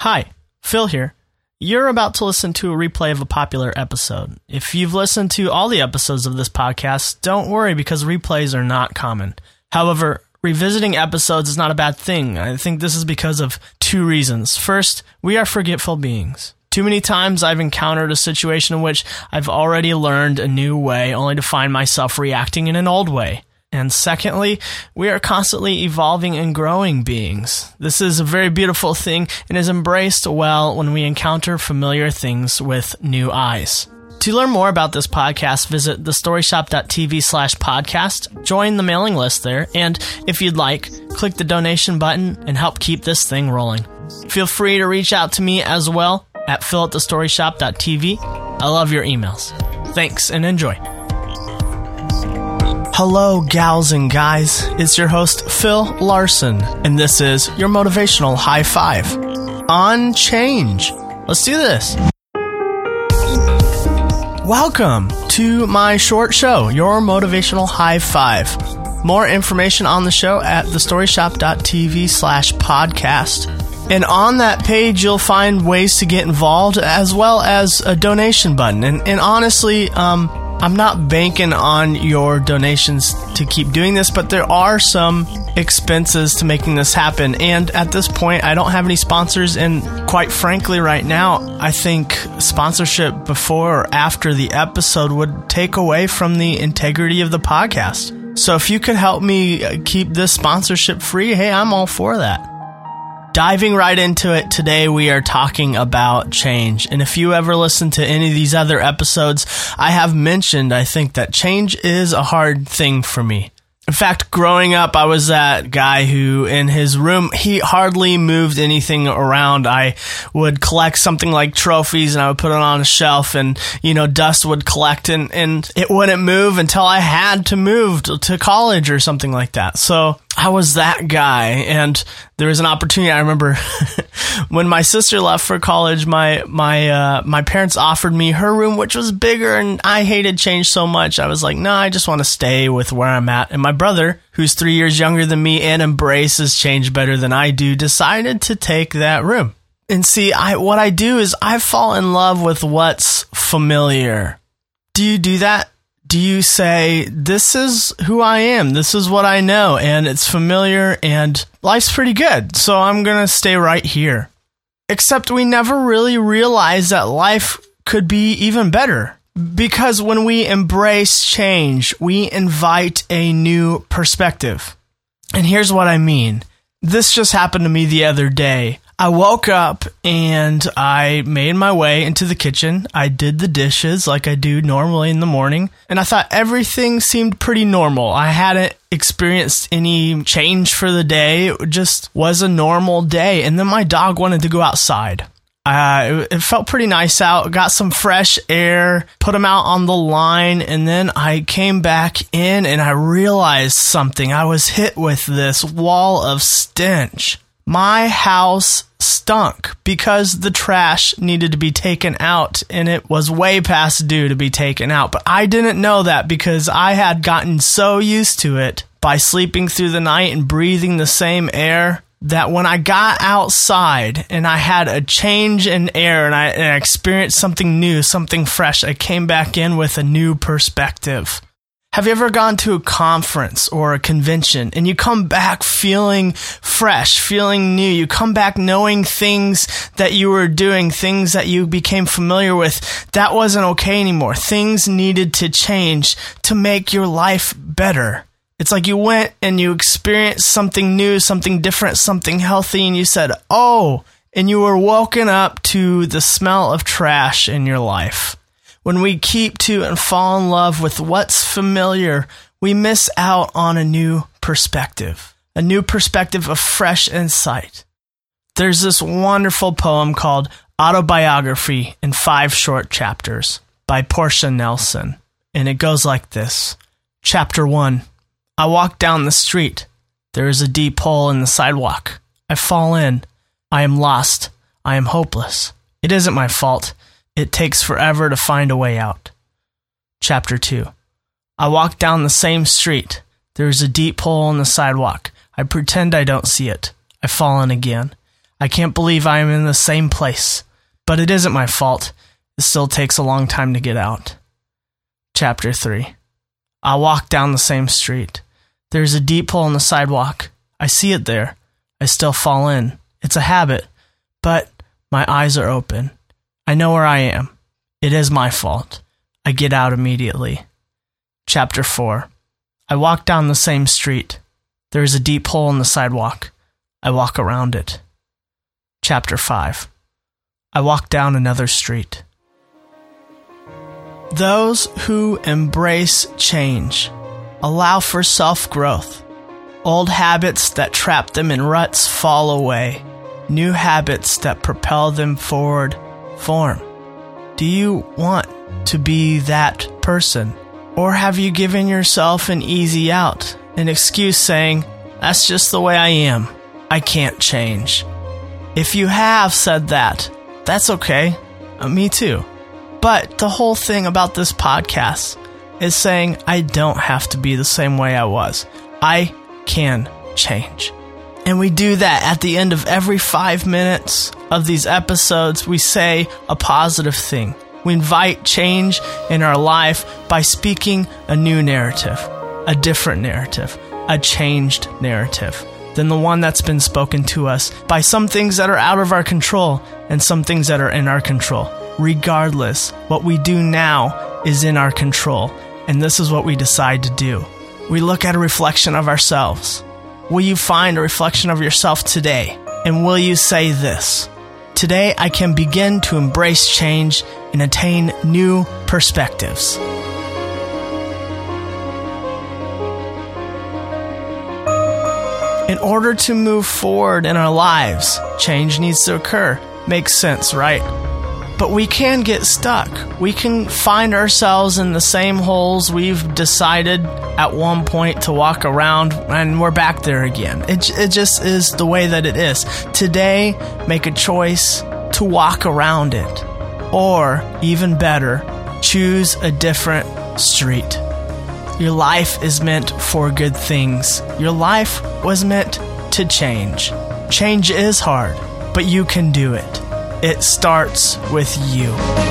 Hi, Phil here. You're about to listen to a replay of a popular episode. If you've listened to all the episodes of this podcast, don't worry because replays are not common. However, revisiting episodes is not a bad thing. I think this is because of two reasons. First, we are forgetful beings. Too many times I've encountered a situation in which I've already learned a new way only to find myself reacting in an old way. And secondly, we are constantly evolving and growing beings. This is a very beautiful thing and is embraced well when we encounter familiar things with new eyes. To learn more about this podcast, visit thestoryshop.tv slash podcast, join the mailing list there, and if you'd like, click the donation button and help keep this thing rolling. Feel free to reach out to me as well at phil at. I love your emails. Thanks and enjoy. Hello, gals and guys. It's your host, Phil Larson, and this is your motivational high five on change. Let's do this. Welcome to my short show, your motivational high five. More information on the show at thestoryshop.tv slash podcast. And on that page, you'll find ways to get involved as well as a donation button. And, and honestly, um, I'm not banking on your donations to keep doing this, but there are some expenses to making this happen. And at this point, I don't have any sponsors. And quite frankly, right now, I think sponsorship before or after the episode would take away from the integrity of the podcast. So if you could help me keep this sponsorship free, hey, I'm all for that. Diving right into it today, we are talking about change. And if you ever listen to any of these other episodes, I have mentioned, I think that change is a hard thing for me. In fact, growing up, I was that guy who in his room, he hardly moved anything around. I would collect something like trophies and I would put it on a shelf and, you know, dust would collect and, and it wouldn't move until I had to move to, to college or something like that. So I was that guy. And there was an opportunity. I remember when my sister left for college, my, my, uh, my parents offered me her room, which was bigger and I hated change so much. I was like, no, I just want to stay with where I'm at. And my brother, who's three years younger than me and embraces change better than I do, decided to take that room. And see, I, what I do is I fall in love with what's familiar. Do you do that? Do you say, this is who I am, this is what I know, and it's familiar, and life's pretty good, so I'm gonna stay right here? Except we never really realize that life could be even better. Because when we embrace change, we invite a new perspective. And here's what I mean. This just happened to me the other day. I woke up and I made my way into the kitchen. I did the dishes like I do normally in the morning, and I thought everything seemed pretty normal. I hadn't experienced any change for the day. It just was a normal day. And then my dog wanted to go outside. Uh, it, it, felt pretty nice out. Got some fresh air, put him out on the line, and then I came back in and I realized something. I was hit with this wall of stench. My house stunk because the trash needed to be taken out and it was way past due to be taken out. But I didn't know that because I had gotten so used to it by sleeping through the night and breathing the same air that when I got outside and I had a change in air and I, and I experienced something new, something fresh, I came back in with a new perspective. Have you ever gone to a conference or a convention and you come back feeling fresh, feeling new? You come back knowing things that you were doing, things that you became familiar with. That wasn't okay anymore. Things needed to change to make your life better. It's like you went and you experienced something new, something different, something healthy, and you said, Oh, and you were woken up to the smell of trash in your life. When we keep to and fall in love with what's familiar, we miss out on a new perspective, a new perspective of fresh insight. There's this wonderful poem called Autobiography in Five Short Chapters by Portia Nelson, and it goes like this Chapter 1 I walk down the street. There is a deep hole in the sidewalk. I fall in. I am lost. I am hopeless. It isn't my fault. It takes forever to find a way out. Chapter 2 I walk down the same street. There is a deep hole in the sidewalk. I pretend I don't see it. I fall in again. I can't believe I am in the same place. But it isn't my fault. It still takes a long time to get out. Chapter 3 I walk down the same street. There's a deep hole in the sidewalk. I see it there. I still fall in. It's a habit. But my eyes are open. I know where I am. It is my fault. I get out immediately. Chapter 4 I walk down the same street. There is a deep hole in the sidewalk. I walk around it. Chapter 5 I walk down another street. Those who embrace change allow for self growth. Old habits that trap them in ruts fall away. New habits that propel them forward form. Do you want to be that person? Or have you given yourself an easy out, an excuse saying, That's just the way I am. I can't change. If you have said that, that's okay. Uh, me too. But the whole thing about this podcast is saying I don't have to be the same way I was. I can change. And we do that at the end of every five minutes of these episodes. We say a positive thing. We invite change in our life by speaking a new narrative, a different narrative, a changed narrative than the one that's been spoken to us by some things that are out of our control and some things that are in our control. Regardless, what we do now is in our control, and this is what we decide to do. We look at a reflection of ourselves. Will you find a reflection of yourself today? And will you say this? Today I can begin to embrace change and attain new perspectives. In order to move forward in our lives, change needs to occur. Makes sense, right? But we can get stuck. We can find ourselves in the same holes we've decided at one point to walk around, and we're back there again. It, it just is the way that it is. Today, make a choice to walk around it. Or, even better, choose a different street. Your life is meant for good things. Your life was meant to change. Change is hard, but you can do it. It starts with you.